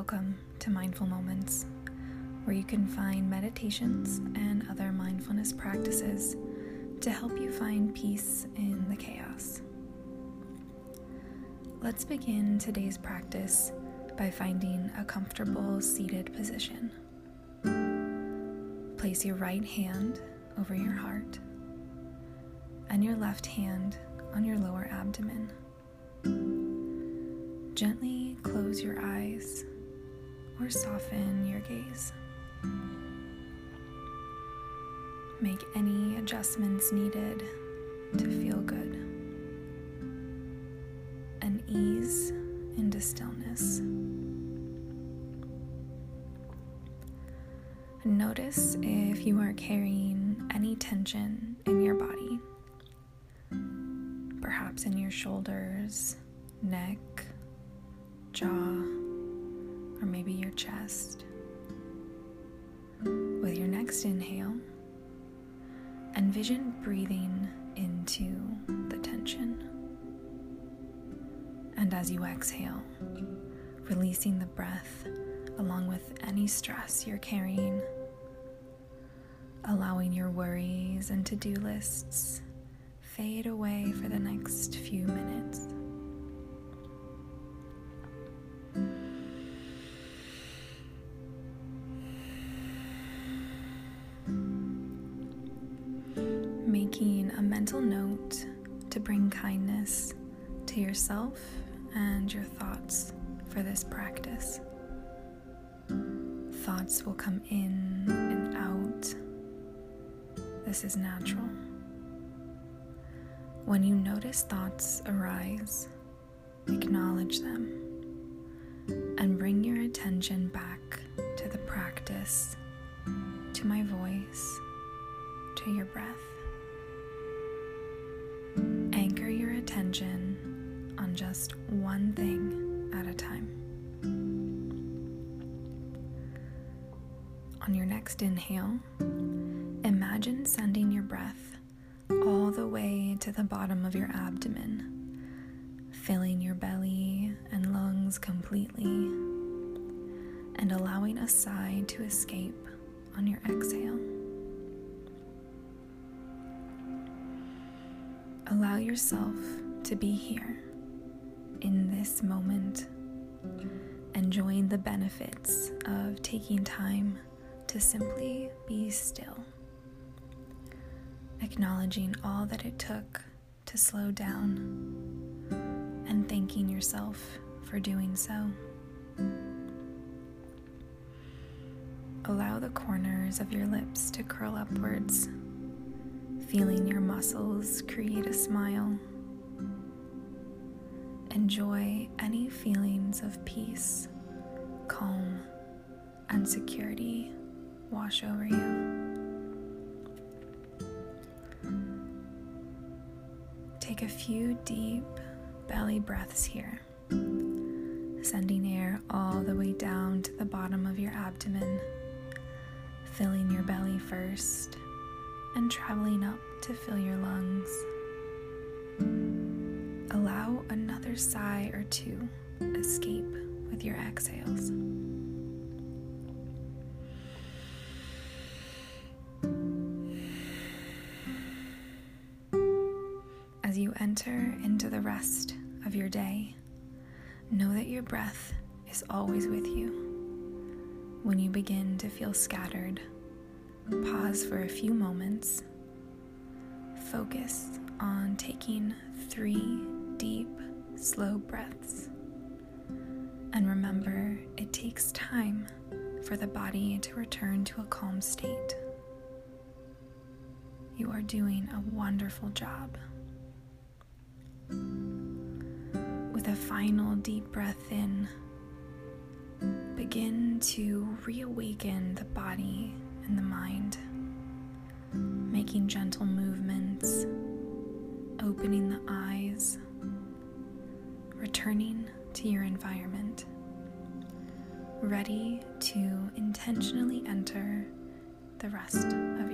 Welcome to Mindful Moments, where you can find meditations and other mindfulness practices to help you find peace in the chaos. Let's begin today's practice by finding a comfortable seated position. Place your right hand over your heart and your left hand on your lower abdomen. Gently close your eyes or soften your gaze. Make any adjustments needed to feel good and ease into stillness. Notice if you are carrying any tension in your body, perhaps in your shoulders, neck, jaw, chest. With your next inhale, envision breathing into the tension. And as you exhale, releasing the breath along with any stress you're carrying, allowing your worries and to do lists fade away for the next few minutes. Making a mental note to bring kindness to yourself and your thoughts for this practice. Thoughts will come in and out. This is natural. When you notice thoughts arise, acknowledge them and bring your attention back to the practice, to my voice, to your breath. Just one thing at a time. On your next inhale, imagine sending your breath all the way to the bottom of your abdomen, filling your belly and lungs completely, and allowing a sigh to escape on your exhale. Allow yourself to be here in this moment, enjoying the benefits of taking time to simply be still acknowledging all that it took to slow down and thanking yourself for doing so. Allow the corners of your lips to curl upwards, feeling your muscles create a smile. Enjoy any feelings of peace, calm, and security wash over you. Take a few deep belly breaths here, sending air all the way down to the bottom of your abdomen, filling your belly first and traveling up to fill your lungs. Allow another sigh or two escape with your exhales. As you enter into the rest of your day, know that your breath is always with you. When you begin to feel scattered, pause for a few moments. Focus on taking three slow breaths. And remember, it takes time for the body to return to a calm state. You are doing a wonderful job. With a final deep breath in, begin to reawaken the body and the mind, making gentle movements, opening the eyes, returning to your environment, ready to intentionally enter the rest of.